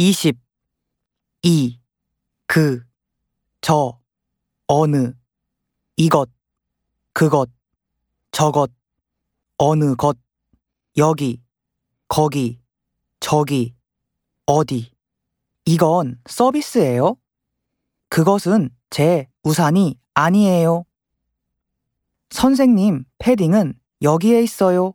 20 이, 그, 저, 어느, 이것, 그것, 저것, 어느 것, 여기, 거기, 저기, 어디. 이건 서비스예요? 그것은 제 우산이 아니에요. 선생님, 패딩은 여기에 있어요.